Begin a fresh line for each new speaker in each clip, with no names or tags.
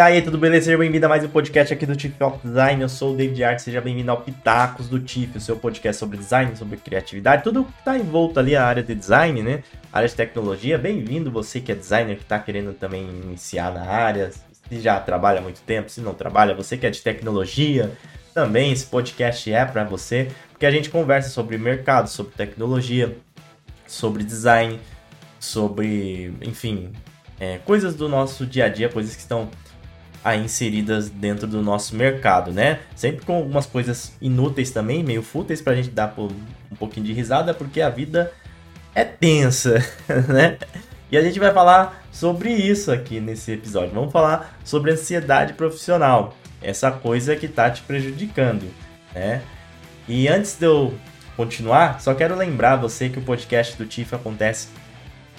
E aí, tudo beleza? Seja bem-vindo a mais um podcast aqui do Tiff Design. Eu sou o David Art, seja bem-vindo ao Pitacos do Tiff, o seu podcast sobre design, sobre criatividade, tudo que está envolto ali a área de design, né? Área de tecnologia. Bem-vindo você que é designer, que está querendo também iniciar na área, se já trabalha há muito tempo, se não trabalha, você que é de tecnologia, também esse podcast é para você, porque a gente conversa sobre mercado, sobre tecnologia, sobre design, sobre, enfim, é, coisas do nosso dia a dia, coisas que estão aí inseridas dentro do nosso mercado, né? Sempre com algumas coisas inúteis também, meio fúteis pra gente dar um pouquinho de risada, porque a vida é tensa, né? E a gente vai falar sobre isso aqui nesse episódio. Vamos falar sobre ansiedade profissional, essa coisa que tá te prejudicando, né? E antes de eu continuar, só quero lembrar você que o podcast do TIF acontece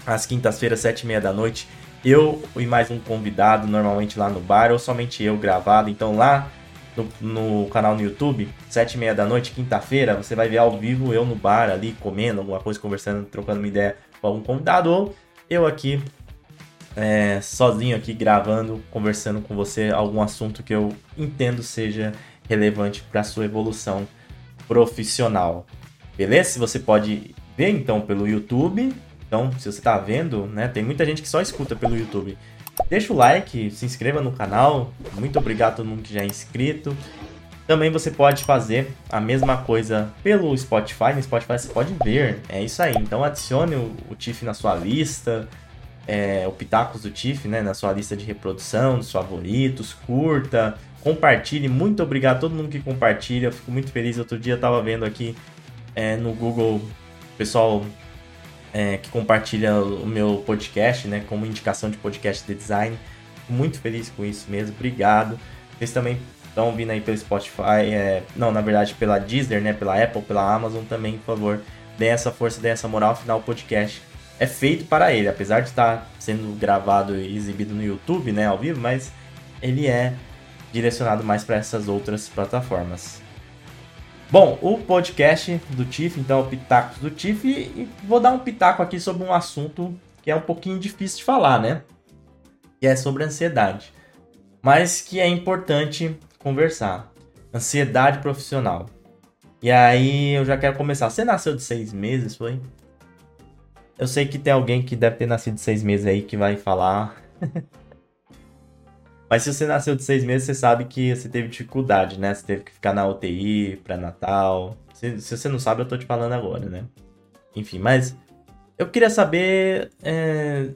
às quintas-feiras, sete e meia da noite, eu e mais um convidado, normalmente lá no bar, ou somente eu gravado. Então lá no, no canal no YouTube, sete e meia da noite, quinta-feira, você vai ver ao vivo eu no bar ali, comendo alguma coisa, conversando, trocando uma ideia com algum convidado, ou eu aqui, é, sozinho aqui, gravando, conversando com você algum assunto que eu entendo seja relevante para sua evolução profissional. Beleza? Você pode ver então pelo YouTube então, se você está vendo, né, tem muita gente que só escuta pelo YouTube. Deixa o like, se inscreva no canal. Muito obrigado a todo mundo que já é inscrito. Também você pode fazer a mesma coisa pelo Spotify. No Spotify você pode ver. É isso aí. Então adicione o, o TIFF na sua lista. É, o Pitacos do TIFF, né? Na sua lista de reprodução, dos favoritos. Curta. Compartilhe. Muito obrigado a todo mundo que compartilha. Eu fico muito feliz. Outro dia eu estava vendo aqui é, no Google. O pessoal é, que compartilha o meu podcast, né, como indicação de podcast de design. Muito feliz com isso mesmo, obrigado. Vocês também estão vindo aí pelo Spotify, é, não, na verdade pela Deezer, né, pela Apple, pela Amazon também, por favor, dê essa força, dê essa moral, afinal o podcast é feito para ele, apesar de estar sendo gravado e exibido no YouTube, né, ao vivo, mas ele é direcionado mais para essas outras plataformas. Bom, o podcast do TIF, então, o Pitacos do TIF, e vou dar um pitaco aqui sobre um assunto que é um pouquinho difícil de falar, né? Que é sobre ansiedade. Mas que é importante conversar. Ansiedade profissional. E aí eu já quero começar. Você nasceu de seis meses, foi? Eu sei que tem alguém que deve ter nascido de seis meses aí que vai falar. Mas se você nasceu de seis meses, você sabe que você teve dificuldade, né? Você teve que ficar na UTI, pré-natal. Se, se você não sabe, eu tô te falando agora, né? Enfim, mas eu queria saber é,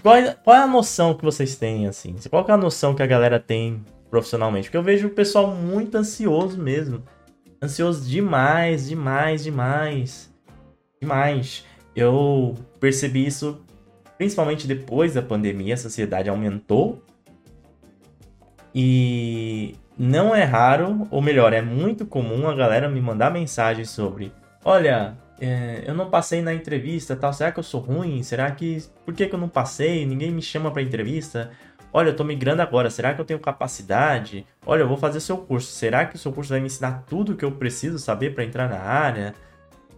qual, é, qual, é, a noção que vocês têm, assim? Qual é a noção que a galera tem profissionalmente? Porque eu vejo o pessoal muito ansioso mesmo. Ansioso demais, demais, demais. Demais. Eu percebi isso principalmente depois da pandemia, a sociedade aumentou e não é raro, ou melhor, é muito comum a galera me mandar mensagem sobre: Olha, é, eu não passei na entrevista, tal. Será que eu sou ruim? Será que. Por que, que eu não passei? Ninguém me chama para entrevista. Olha, eu tô migrando agora, será que eu tenho capacidade? Olha, eu vou fazer seu curso. Será que o seu curso vai me ensinar tudo o que eu preciso saber para entrar na área?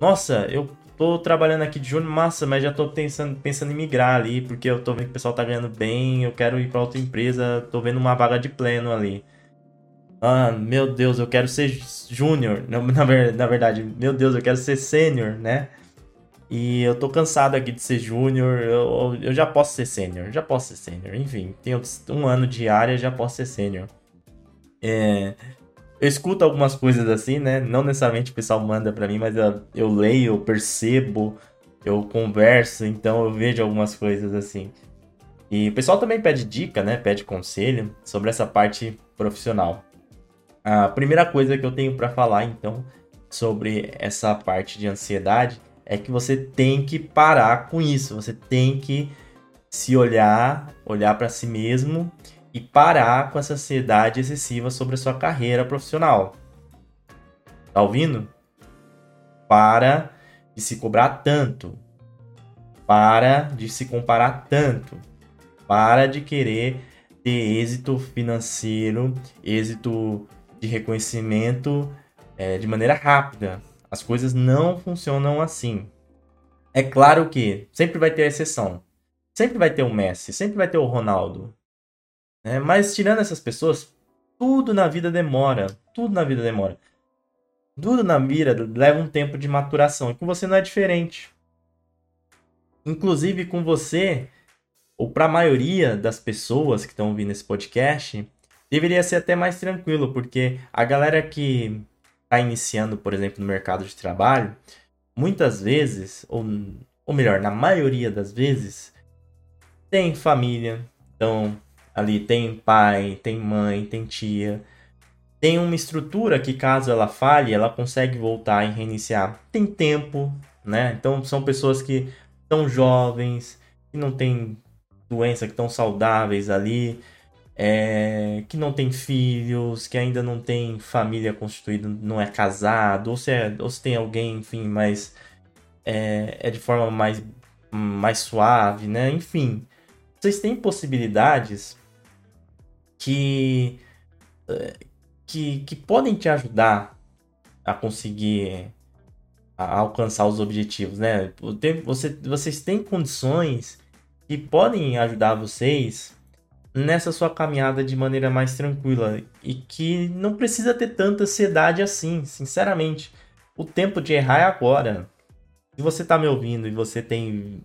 Nossa, eu tô trabalhando aqui de junho, massa, mas já tô pensando, pensando em migrar ali, porque eu tô vendo que o pessoal tá ganhando bem, eu quero ir para outra empresa, tô vendo uma vaga de pleno ali. Ah, meu Deus, eu quero ser júnior, na, na verdade, meu Deus, eu quero ser sênior, né? E eu tô cansado aqui de ser júnior, eu, eu já posso ser sênior, já posso ser sênior, enfim, tenho um ano de área, já posso ser sênior. É, eu escuto algumas coisas assim, né? Não necessariamente o pessoal manda para mim, mas eu, eu leio, eu percebo, eu converso, então eu vejo algumas coisas assim. E o pessoal também pede dica, né? Pede conselho sobre essa parte profissional. A primeira coisa que eu tenho para falar, então, sobre essa parte de ansiedade é que você tem que parar com isso. Você tem que se olhar, olhar para si mesmo e parar com essa ansiedade excessiva sobre a sua carreira profissional. Tá ouvindo? Para de se cobrar tanto. Para de se comparar tanto. Para de querer ter êxito financeiro, êxito de reconhecimento é, de maneira rápida. As coisas não funcionam assim. É claro que sempre vai ter exceção. Sempre vai ter o Messi, sempre vai ter o Ronaldo. Né? Mas tirando essas pessoas, tudo na vida demora. Tudo na vida demora. Tudo na vida leva um tempo de maturação. E com você não é diferente. Inclusive com você, ou para a maioria das pessoas que estão ouvindo esse podcast, deveria ser até mais tranquilo, porque a galera que está iniciando, por exemplo, no mercado de trabalho, muitas vezes, ou, ou melhor, na maioria das vezes, tem família, então ali tem pai, tem mãe, tem tia, tem uma estrutura que caso ela falhe, ela consegue voltar e reiniciar. Tem tempo, né? Então são pessoas que estão jovens, que não tem doença, que estão saudáveis ali, é, que não tem filhos, que ainda não tem família constituída, não é casado, ou se, é, ou se tem alguém, enfim, mas é, é de forma mais, mais suave, né? Enfim, vocês têm possibilidades que, é, que, que podem te ajudar a conseguir a alcançar os objetivos, né? Você, vocês têm condições que podem ajudar vocês nessa sua caminhada de maneira mais tranquila e que não precisa ter tanta ansiedade assim, sinceramente. O tempo de errar é agora. Se você está me ouvindo e você tem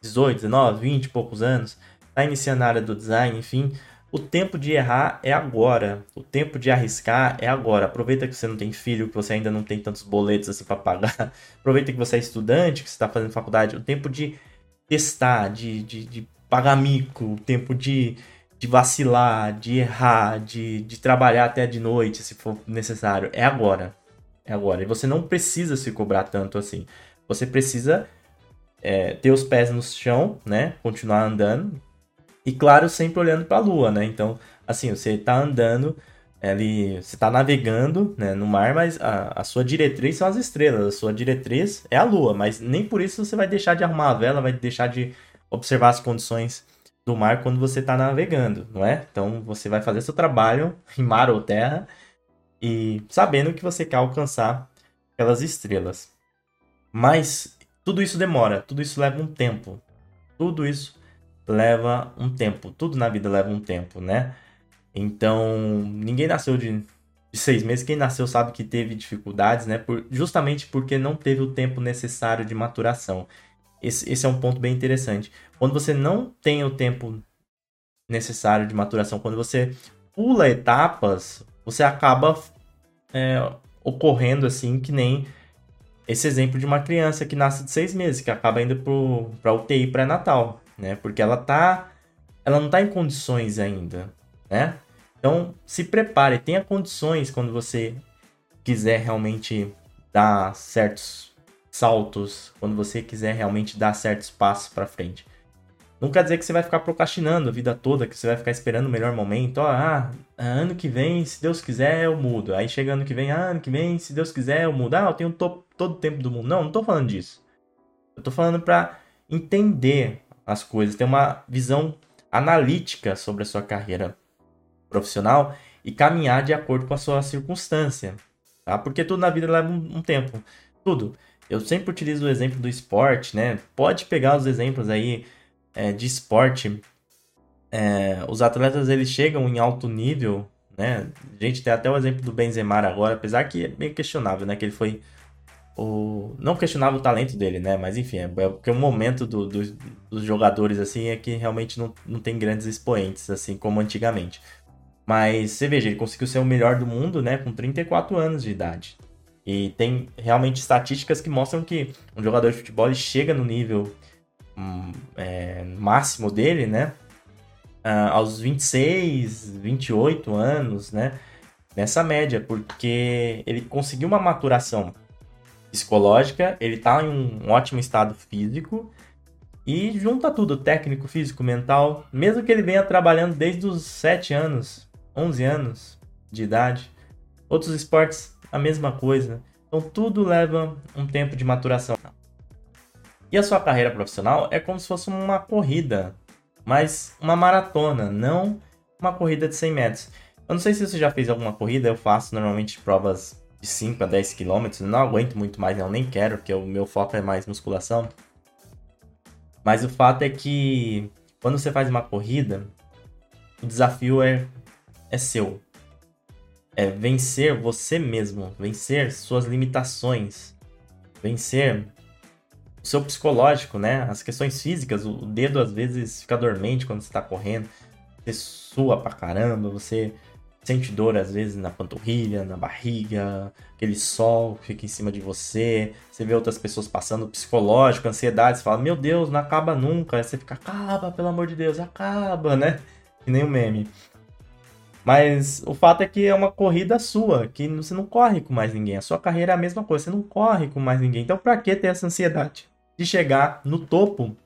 18, 19, 20 e poucos anos, está iniciando a área do design, enfim, o tempo de errar é agora. O tempo de arriscar é agora. Aproveita que você não tem filho, que você ainda não tem tantos boletos assim para pagar. Aproveita que você é estudante, que você está fazendo faculdade. O tempo de testar, de, de, de pagar mico, o tempo de, de vacilar, de errar, de, de trabalhar até de noite, se for necessário. É agora. É agora. E você não precisa se cobrar tanto assim. Você precisa é, ter os pés no chão, né? Continuar andando. E claro, sempre olhando para a lua, né? Então, assim, você está andando ele, você está navegando né, no mar, mas a, a, sua diretriz são as estrelas, a sua diretriz é a lua, mas nem por isso você vai deixar de arrumar a vela, vai deixar de observar as condições do mar quando você está navegando, não é? Então você vai fazer seu trabalho em mar ou terra e sabendo que você quer alcançar aquelas estrelas. Mas tudo isso demora, tudo isso leva um tempo. Tudo isso leva um tempo, tudo na vida leva um tempo, né? Então, ninguém nasceu de, de, seis meses. Quem nasceu sabe que teve dificuldades, né? Por, justamente porque não teve o tempo necessário de maturação. Esse, esse é um ponto bem interessante. Quando você não tem o tempo necessário de maturação, quando você pula etapas, você acaba é, ocorrendo assim que nem esse exemplo de uma criança que nasce de seis meses, que acaba indo para UTI pré-natal, né? Porque ela tá, ela não está em condições ainda né? Então, se prepare, tenha condições quando você quiser realmente dar certos saltos, quando você quiser realmente dar certos passos para frente. Não quer dizer que você vai ficar procrastinando a vida toda, que você vai ficar esperando o melhor momento. Ó, ah, ano que vem, se Deus quiser, eu mudo. Aí chega ano que vem, ah, ano que vem, se Deus quiser, eu mudo. Ah, eu tenho to todo o tempo do mundo. Não, não tô falando disso. Eu tô falando para entender as coisas, ter uma visão analítica sobre a sua carreira profissional e caminhar de acordo com a sua circunstância, tá? Porque tudo na vida leva um, tempo, tudo. Eu sempre utilizo o exemplo do esporte, né? Pode pegar os exemplos aí é, de esporte. É, os atletas eles chegam em alto nível, né? A gente tem até o exemplo do Benzema agora, apesar que é meio questionável, né? Que ele foi o não questionava o talento dele, né? Mas enfim, é, é porque o momento do, do, dos jogadores assim é que realmente não, não tem grandes expoentes assim como antigamente. Mas você veja, ele conseguiu ser o melhor do mundo, né, com 34 anos de idade. E tem realmente estatísticas que mostram que um jogador de futebol chega no nível hum, é, máximo dele, né, uh, aos 26, 28 anos, né, nessa média, porque ele conseguiu uma maturação psicológica, ele tá em um ótimo estado físico e junta tudo, técnico, físico, mental, mesmo que ele venha trabalhando desde os 7 anos, 11 anos de idade. Outros esportes, a mesma coisa. Então tudo leva um tempo de maturação. E a sua carreira profissional é como se fosse uma corrida, mas uma maratona, não uma corrida de 100 metros. Eu não sei se você já fez alguma corrida, eu faço normalmente provas de 5 a 10 quilômetros, não aguento muito mais, não, nem quero, porque o meu foco é mais musculação. Mas o fato é que quando você faz uma corrida, o desafio é, é seu. É vencer você mesmo, vencer suas limitações, vencer o seu psicológico, né? As questões físicas, o dedo às vezes fica dormente quando você tá correndo, você sua pra caramba, você sente dor às vezes na panturrilha, na barriga, aquele sol fica em cima de você, você vê outras pessoas passando psicológico, ansiedade, você fala, meu Deus, não acaba nunca, aí você fica, acaba, pelo amor de Deus, acaba, né? Que nem o um meme. Mas o fato é que é uma corrida sua, que você não corre com mais ninguém. A sua carreira é a mesma coisa, você não corre com mais ninguém. Então, para que ter essa ansiedade de chegar no topo,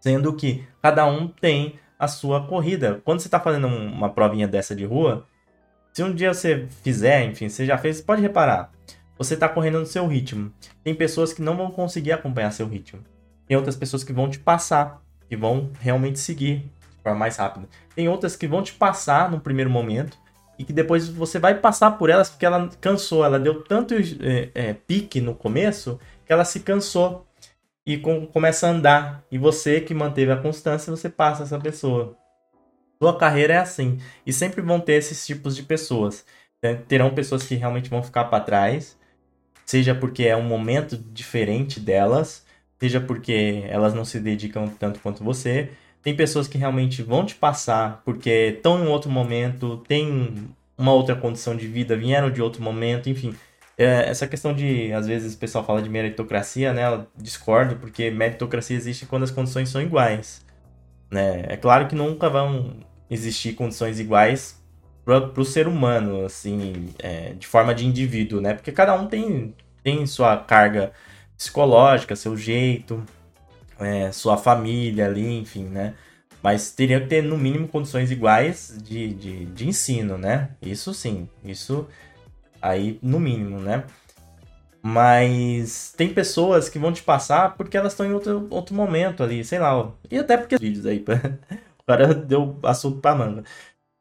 sendo que cada um tem a sua corrida? Quando você está fazendo uma provinha dessa de rua, se um dia você fizer, enfim, você já fez, pode reparar. Você está correndo no seu ritmo. Tem pessoas que não vão conseguir acompanhar seu ritmo. Tem outras pessoas que vão te passar, que vão realmente seguir de forma mais rápida. Tem outras que vão te passar no primeiro momento e que depois você vai passar por elas porque ela cansou. Ela deu tanto é, é, pique no começo que ela se cansou e com, começa a andar. E você que manteve a constância, você passa essa pessoa. Sua carreira é assim. E sempre vão ter esses tipos de pessoas. Né? Terão pessoas que realmente vão ficar para trás, seja porque é um momento diferente delas, seja porque elas não se dedicam tanto quanto você. Tem pessoas que realmente vão te passar porque estão em outro momento, tem uma outra condição de vida, vieram de outro momento, enfim. É, essa questão de, às vezes, o pessoal fala de meritocracia, né? Eu discordo, porque meritocracia existe quando as condições são iguais. Né? É claro que nunca vão existir condições iguais para o ser humano, assim, é, de forma de indivíduo, né? Porque cada um tem, tem sua carga psicológica, seu jeito, é, sua família ali, enfim, né? Mas teria que ter, no mínimo, condições iguais de, de, de ensino, né? Isso sim, isso aí no mínimo, né? Mas tem pessoas que vão te passar porque elas estão em outro, outro momento ali, sei lá. Ó. E até porque vídeos aí, o cara deu assunto pra manga.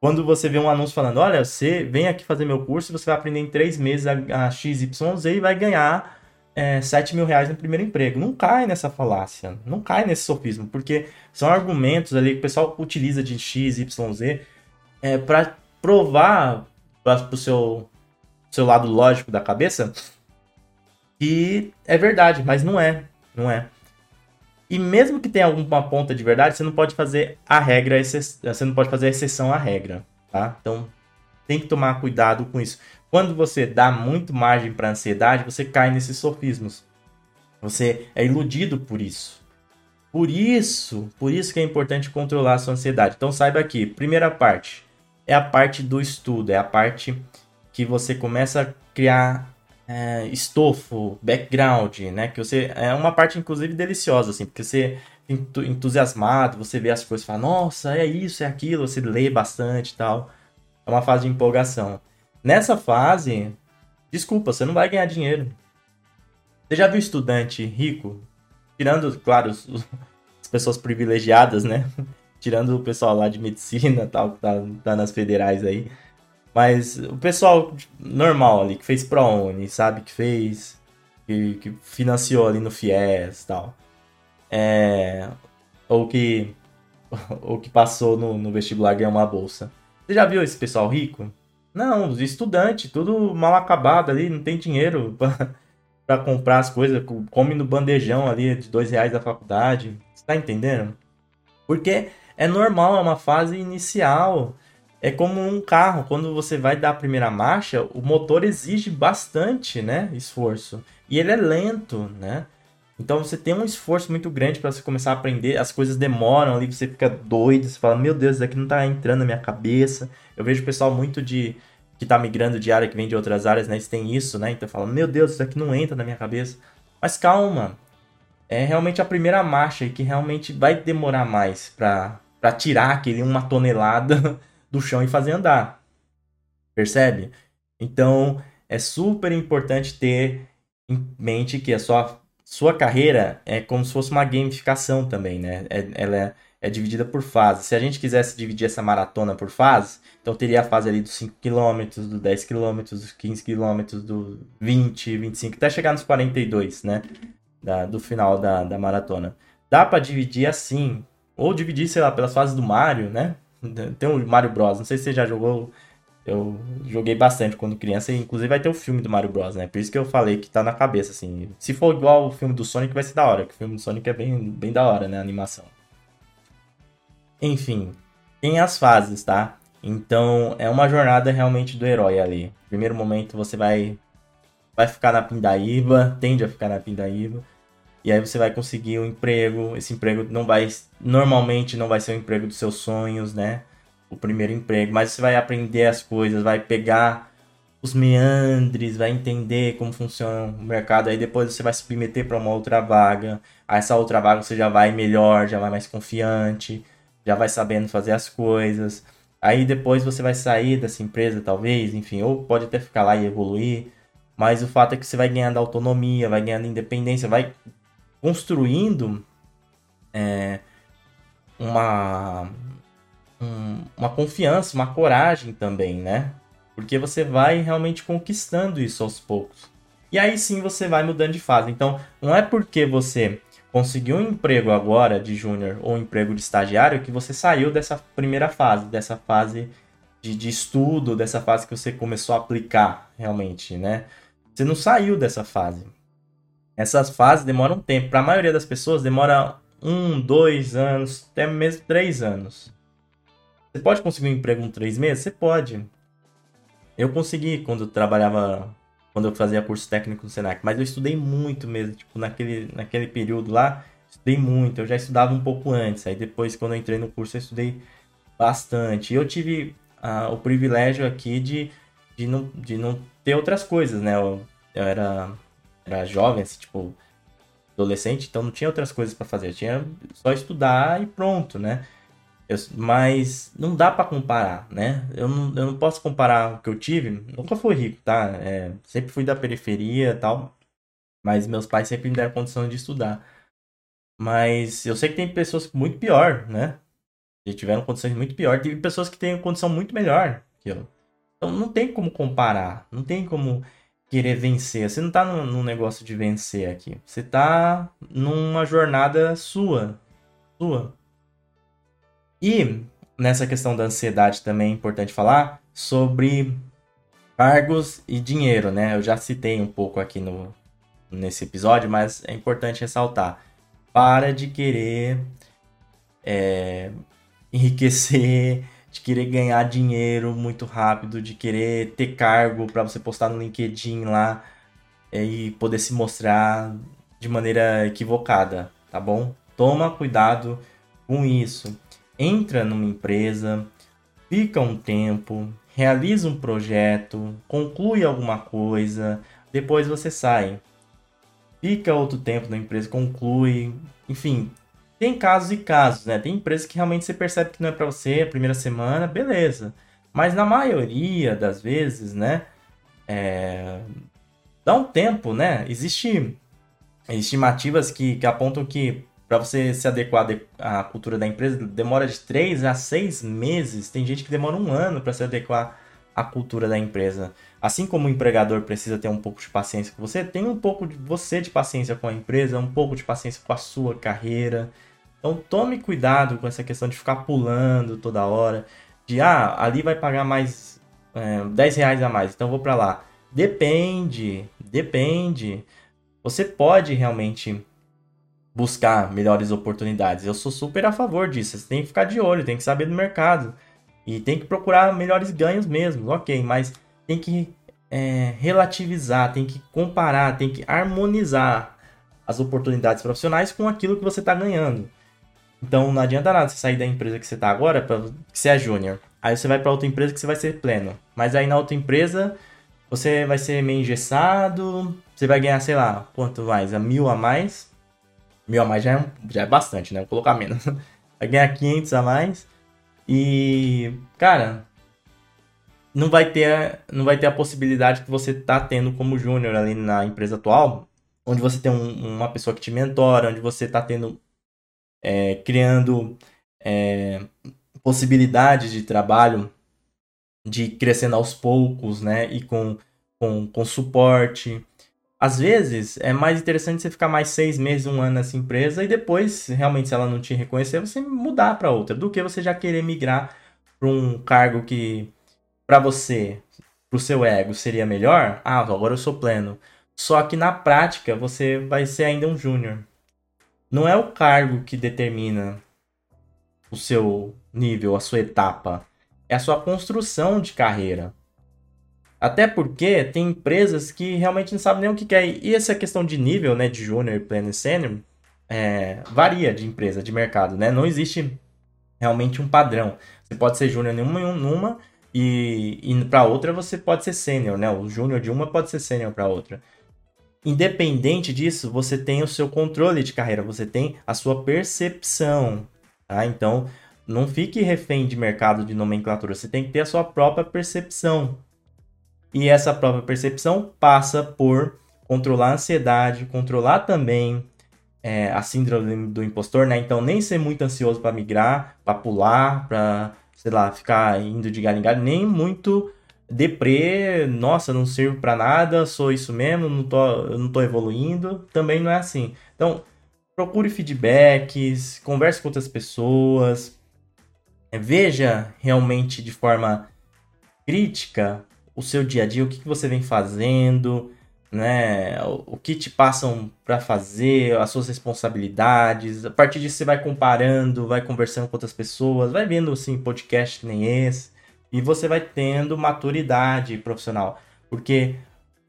Quando você vê um anúncio falando, olha, você vem aqui fazer meu curso, você vai aprender em três meses a, a XYZ e vai ganhar é, 7 mil reais no primeiro emprego. Não cai nessa falácia, não cai nesse sofismo, porque são argumentos ali que o pessoal utiliza de X, Y, Z é, para provar para o seu, seu lado lógico da cabeça que é verdade, mas não é. Não é. E mesmo que tenha alguma ponta de verdade, você não pode fazer a regra, você não pode fazer a exceção à regra, tá? Então, tem que tomar cuidado com isso. Quando você dá muito margem para ansiedade, você cai nesses sofismos. Você é iludido por isso. Por isso, por isso que é importante controlar a sua ansiedade. Então saiba aqui, primeira parte é a parte do estudo, é a parte que você começa a criar é, estofo, background, né? Que você é uma parte inclusive deliciosa, assim, porque você entusiasmado, você vê as coisas fala, nossa, é isso, é aquilo, você lê bastante tal. É uma fase de empolgação. Nessa fase, desculpa, você não vai ganhar dinheiro. Você já viu estudante rico? Tirando, claro, as pessoas privilegiadas, né? Tirando o pessoal lá de medicina tal, que tá, tá nas federais aí. Mas o pessoal normal ali, que fez ProUni, sabe? Que fez. Que, que financiou ali no FIES e tal. É, ou que. Ou que passou no, no vestibular ganhou uma bolsa. Você já viu esse pessoal rico? Não, os estudantes, tudo mal acabado ali, não tem dinheiro para comprar as coisas, come no bandejão ali de dois reais da faculdade. Você tá entendendo? Porque é normal, é uma fase inicial. É como um carro, quando você vai dar a primeira marcha, o motor exige bastante, né, esforço. E ele é lento, né? Então você tem um esforço muito grande para você começar a aprender, as coisas demoram ali, você fica doido, você fala, meu Deus, isso aqui não tá entrando na minha cabeça. Eu vejo o pessoal muito de que tá migrando de área, que vem de outras áreas, né? Eles têm isso, né? Então fala, meu Deus, isso aqui não entra na minha cabeça. Mas calma, é realmente a primeira marcha que realmente vai demorar mais para tirar aquele uma tonelada do chão e fazer andar. Percebe? Então, é super importante ter em mente que a sua, sua carreira é como se fosse uma gamificação também, né? É, ela é, é dividida por fases. Se a gente quisesse dividir essa maratona por fases, então teria a fase ali dos 5 km, dos 10 km, dos 15 km, do 20, 25, até chegar nos 42, né? Da, do final da, da maratona. Dá para dividir assim, ou dividir, sei lá, pelas fases do Mario, né? Tem o Mario Bros. Não sei se você já jogou. Eu joguei bastante quando criança. E inclusive vai ter o filme do Mario Bros, né? Por isso que eu falei que tá na cabeça, assim. Se for igual o filme do Sonic, vai ser da hora. Que o filme do Sonic é bem, bem da hora, né? A animação. Enfim, tem as fases, tá? Então é uma jornada realmente do herói ali. Primeiro momento você vai vai ficar na pindaíba, tende a ficar na pindaíba. E aí você vai conseguir um emprego. Esse emprego não vai. Normalmente não vai ser o emprego dos seus sonhos, né? O primeiro emprego. Mas você vai aprender as coisas, vai pegar os meandres, vai entender como funciona o mercado. Aí depois você vai se submeter para uma outra vaga. Aí essa outra vaga você já vai melhor, já vai mais confiante, já vai sabendo fazer as coisas. Aí depois você vai sair dessa empresa, talvez, enfim, ou pode até ficar lá e evoluir. Mas o fato é que você vai ganhando autonomia, vai ganhando independência, vai construindo é, uma, um, uma confiança, uma coragem também, né? Porque você vai realmente conquistando isso aos poucos. E aí sim você vai mudando de fase. Então, não é porque você conseguiu um emprego agora de júnior ou um emprego de estagiário que você saiu dessa primeira fase, dessa fase de, de estudo, dessa fase que você começou a aplicar realmente, né? Você não saiu dessa fase. Essas fases demoram tempo. Para a maioria das pessoas, demora um, dois anos, até mesmo três anos. Você pode conseguir um emprego em três meses? Você pode. Eu consegui quando eu trabalhava, quando eu fazia curso técnico no Senac, mas eu estudei muito mesmo, tipo, naquele, naquele período lá, estudei muito. Eu já estudava um pouco antes, aí depois, quando eu entrei no curso, eu estudei bastante. Eu tive ah, o privilégio aqui de, de, não, de não ter outras coisas, né? Eu, eu era era jovem, assim, tipo, adolescente, então não tinha outras coisas para fazer. Tinha só estudar e pronto, né? Eu, mas não dá para comparar, né? Eu não, eu não posso comparar o que eu tive. Nunca fui rico, tá? É, sempre fui da periferia tal. Mas meus pais sempre me deram condição de estudar. Mas eu sei que tem pessoas muito pior, né? Que tiveram condições muito pior. Tem pessoas que têm condição muito melhor que eu. Então não tem como comparar. Não tem como querer vencer. Você não tá num, num negócio de vencer aqui. Você tá numa jornada sua. Sua. E nessa questão da ansiedade também é importante falar sobre cargos e dinheiro, né? Eu já citei um pouco aqui no, nesse episódio, mas é importante ressaltar. Para de querer é, enriquecer de querer ganhar dinheiro muito rápido, de querer ter cargo para você postar no LinkedIn lá é, e poder se mostrar de maneira equivocada, tá bom? Toma cuidado com isso. Entra numa empresa, fica um tempo, realiza um projeto, conclui alguma coisa, depois você sai. Fica outro tempo na empresa, conclui, enfim, tem casos e casos, né? Tem empresas que realmente você percebe que não é para você a primeira semana, beleza. Mas na maioria das vezes, né? É... Dá um tempo, né? Existe estimativas que, que apontam que para você se adequar à cultura da empresa demora de 3 a 6 meses. Tem gente que demora um ano para se adequar à cultura da empresa. Assim como o empregador precisa ter um pouco de paciência com você, tem um pouco de você de paciência com a empresa, um pouco de paciência com a sua carreira. Então tome cuidado com essa questão de ficar pulando toda hora. De ah, ali vai pagar mais é, 10 reais a mais, então vou para lá. Depende, depende. Você pode realmente buscar melhores oportunidades. Eu sou super a favor disso. Você tem que ficar de olho, tem que saber do mercado. E tem que procurar melhores ganhos mesmo, ok, mas tem que é, relativizar, tem que comparar, tem que harmonizar as oportunidades profissionais com aquilo que você está ganhando. Então não adianta nada você sair da empresa que você está agora, pra, que você é júnior. Aí você vai para outra empresa que você vai ser pleno. Mas aí na outra empresa você vai ser meio engessado, você vai ganhar, sei lá, quanto mais? A mil a mais. Mil a mais já é, já é bastante, né? Vou colocar menos. Vai ganhar 500 a mais. E, cara, não vai ter, não vai ter a possibilidade que você tá tendo como júnior ali na empresa atual, onde você tem um, uma pessoa que te mentora, onde você tá tendo é, criando é, possibilidades de trabalho, de crescendo aos poucos, né? E com, com, com suporte. Às vezes é mais interessante você ficar mais seis meses, um ano nessa empresa e depois, realmente, se ela não te reconhecer, você mudar para outra, do que você já querer migrar para um cargo que para você, para o seu ego, seria melhor, ah, agora eu sou pleno. Só que na prática você vai ser ainda um júnior. Não é o cargo que determina o seu nível, a sua etapa. É a sua construção de carreira. Até porque tem empresas que realmente não sabem nem o que quer. E essa questão de nível, né, de júnior, pleno e sênior, é, varia de empresa, de mercado, né? Não existe realmente um padrão. Você pode ser júnior numa, numa e, e para outra você pode ser sênior, né? O júnior de uma pode ser sênior para outra. Independente disso, você tem o seu controle de carreira, você tem a sua percepção, tá? Então, não fique refém de mercado de nomenclatura, você tem que ter a sua própria percepção. E essa própria percepção passa por controlar a ansiedade, controlar também é, a síndrome do impostor, né? Então, nem ser muito ansioso para migrar, para pular, para, sei lá, ficar indo de galho em galho, nem muito deprê, nossa, não sirvo para nada, sou isso mesmo, não tô, não tô evoluindo. Também não é assim. Então, procure feedbacks, converse com outras pessoas, veja realmente de forma crítica o seu dia a dia, o que, que você vem fazendo, né? O, o que te passam para fazer, as suas responsabilidades. A partir disso você vai comparando, vai conversando com outras pessoas, vai vendo assim podcast que nem esse e você vai tendo maturidade profissional, porque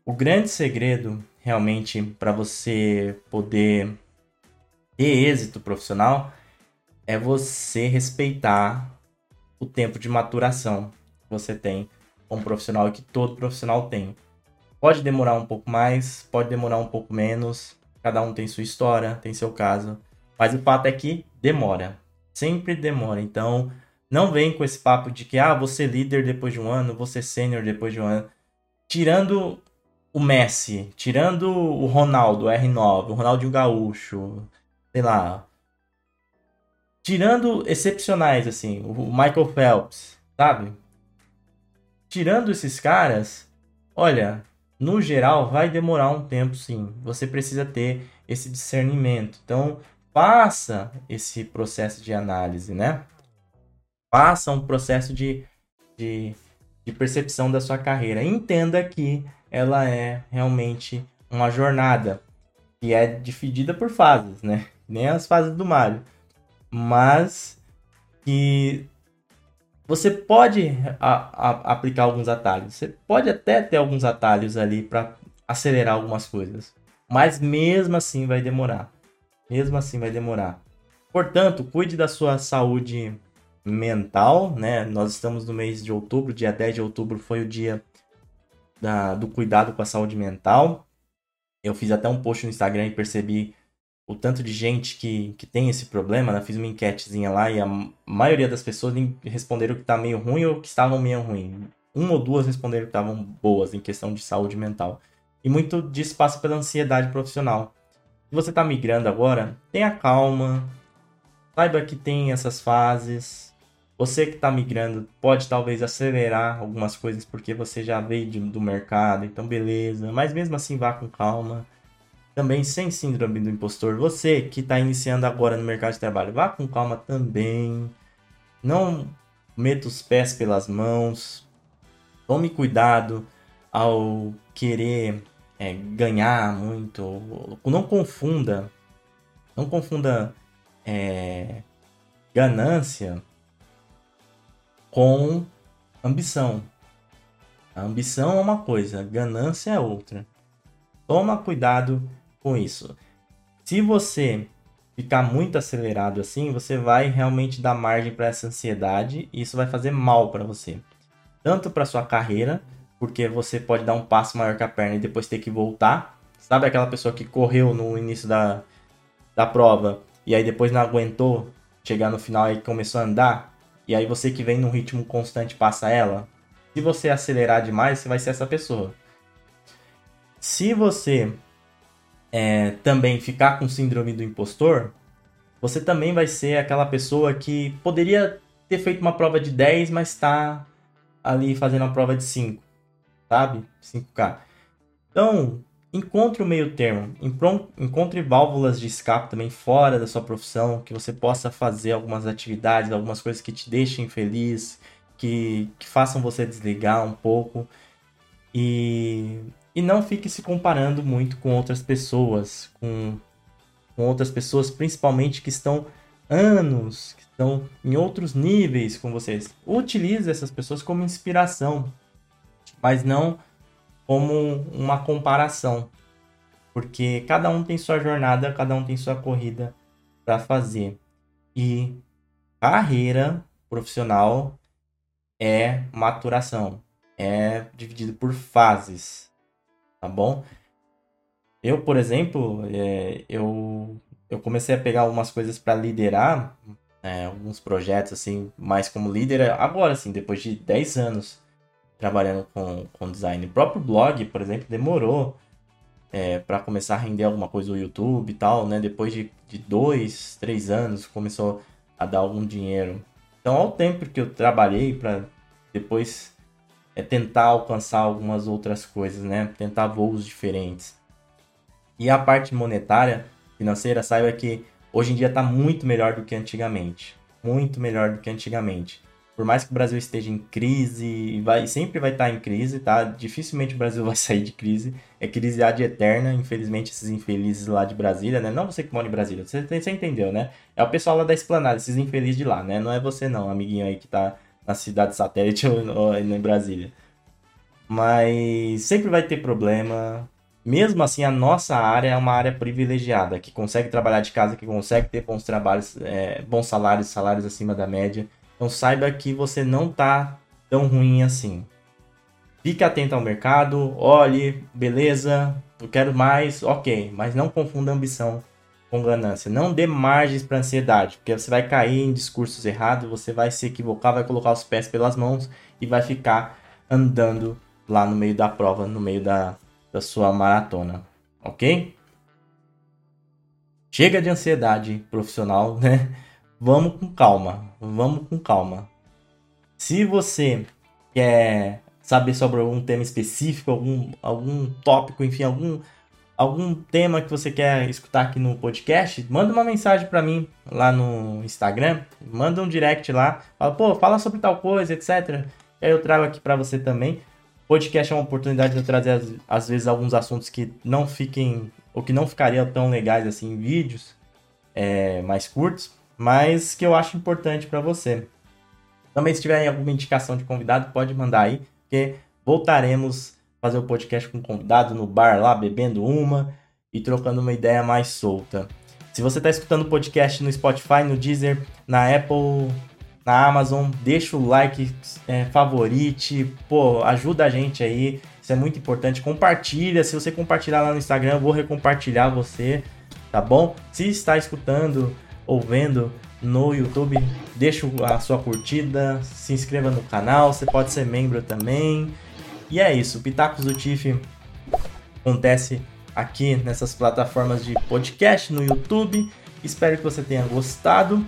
o grande segredo realmente para você poder ter êxito profissional é você respeitar o tempo de maturação que você tem como profissional e que todo profissional tem. Pode demorar um pouco mais, pode demorar um pouco menos. Cada um tem sua história, tem seu caso. Mas o fato é que demora. Sempre demora. Então, não vem com esse papo de que, ah, você líder depois de um ano, você sênior depois de um ano. Tirando o Messi, tirando o Ronaldo, R9, o Ronaldinho Gaúcho, sei lá. Tirando excepcionais, assim, o Michael Phelps, sabe? Tirando esses caras, olha, no geral, vai demorar um tempo, sim. Você precisa ter esse discernimento. Então, faça esse processo de análise, né? Faça um processo de, de, de percepção da sua carreira. Entenda que ela é realmente uma jornada que é dividida por fases, né? Nem as fases do Mario. Mas que você pode a, a, aplicar alguns atalhos. Você pode até ter alguns atalhos ali para acelerar algumas coisas. Mas mesmo assim vai demorar. Mesmo assim vai demorar. Portanto, cuide da sua saúde mental, né? Nós estamos no mês de outubro, dia 10 de outubro foi o dia da, do cuidado com a saúde mental. Eu fiz até um post no Instagram e percebi o tanto de gente que, que tem esse problema, né? Fiz uma enquetezinha lá e a maioria das pessoas responderam que tá meio ruim ou que estavam meio ruim. Uma ou duas responderam que estavam boas em questão de saúde mental. E muito disso passa pela ansiedade profissional. Se você tá migrando agora, tenha calma. Saiba que tem essas fases. Você que está migrando pode talvez acelerar algumas coisas porque você já veio de, do mercado, então beleza. Mas mesmo assim vá com calma também sem síndrome do impostor. Você que está iniciando agora no mercado de trabalho, vá com calma também. Não meta os pés pelas mãos. Tome cuidado ao querer é, ganhar muito. Não confunda. Não confunda é, ganância com ambição. A ambição é uma coisa, ganância é outra. Toma cuidado com isso. Se você ficar muito acelerado assim, você vai realmente dar margem para essa ansiedade e isso vai fazer mal para você. Tanto para sua carreira, porque você pode dar um passo maior que a perna e depois ter que voltar. Sabe aquela pessoa que correu no início da, da prova e aí depois não aguentou chegar no final e começou a andar? E aí você que vem num ritmo constante passa ela? Se você acelerar demais, você vai ser essa pessoa. Se você é, também ficar com síndrome do impostor, você também vai ser aquela pessoa que poderia ter feito uma prova de 10, mas está ali fazendo uma prova de 5, sabe? 5K. Então, encontre o meio termo, encontre válvulas de escape também fora da sua profissão, que você possa fazer algumas atividades, algumas coisas que te deixem feliz, que, que façam você desligar um pouco e, e não fique se comparando muito com outras pessoas, com, com outras pessoas principalmente que estão anos, que estão em outros níveis com vocês. Utilize essas pessoas como inspiração, mas não como uma comparação, porque cada um tem sua jornada, cada um tem sua corrida para fazer. E carreira profissional é maturação, é dividido por fases, tá bom? Eu, por exemplo, é, eu, eu comecei a pegar algumas coisas para liderar, é, alguns projetos assim, mais como líder, agora assim, depois de 10 anos trabalhando com, com design. O próprio blog, por exemplo, demorou é, para começar a render alguma coisa no YouTube e tal, né? Depois de, de dois, três anos começou a dar algum dinheiro. Então, ao tempo que eu trabalhei para depois é tentar alcançar algumas outras coisas, né? Tentar voos diferentes. E a parte monetária, financeira, saiba que hoje em dia está muito melhor do que antigamente. Muito melhor do que antigamente. Por mais que o Brasil esteja em crise, vai, sempre vai estar tá em crise, tá? Dificilmente o Brasil vai sair de crise. É crise ad eterna, infelizmente, esses infelizes lá de Brasília, né? Não você que mora em Brasília, você, você entendeu, né? É o pessoal lá da Esplanada, esses infelizes de lá, né? Não é você não, amiguinho aí que tá na cidade satélite ou, em Brasília. Mas sempre vai ter problema. Mesmo assim, a nossa área é uma área privilegiada, que consegue trabalhar de casa, que consegue ter bons trabalhos, é, bons salários, salários acima da média. Então saiba que você não tá tão ruim assim. Fique atento ao mercado, olhe, beleza, eu quero mais, ok, mas não confunda ambição com ganância. Não dê margens para ansiedade, porque você vai cair em discursos errados, você vai se equivocar, vai colocar os pés pelas mãos e vai ficar andando lá no meio da prova, no meio da, da sua maratona, ok? Chega de ansiedade profissional, né? Vamos com calma, vamos com calma. Se você quer saber sobre algum tema específico, algum, algum tópico, enfim, algum algum tema que você quer escutar aqui no podcast, manda uma mensagem para mim lá no Instagram, manda um direct lá, fala, pô, fala sobre tal coisa, etc. E aí eu trago aqui para você também. Podcast é uma oportunidade de eu trazer às vezes alguns assuntos que não fiquem ou que não ficariam tão legais assim em vídeos é, mais curtos, mas que eu acho importante para você. Também se tiver alguma indicação de convidado, pode mandar aí, porque voltaremos fazer o podcast com um convidado no bar lá, bebendo uma e trocando uma ideia mais solta. Se você está escutando o podcast no Spotify, no Deezer, na Apple, na Amazon, deixa o like, é, favorite, pô, ajuda a gente aí, isso é muito importante. Compartilha, se você compartilhar lá no Instagram, eu vou recompartilhar você, tá bom? Se está escutando ou vendo no YouTube, deixa a sua curtida, se inscreva no canal, você pode ser membro também. E é isso, Pitacos do Tiff acontece aqui nessas plataformas de podcast no YouTube. Espero que você tenha gostado.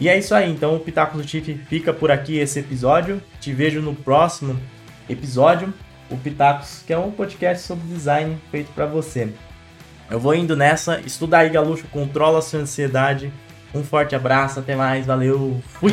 E é isso aí, então o Pitacos do Tiff fica por aqui esse episódio. Te vejo no próximo episódio. O Pitacos, que é um podcast sobre design feito para você. Eu vou indo nessa. Estuda aí, Galuxo. Controla a sua ansiedade. Um forte abraço. Até mais. Valeu. Fui.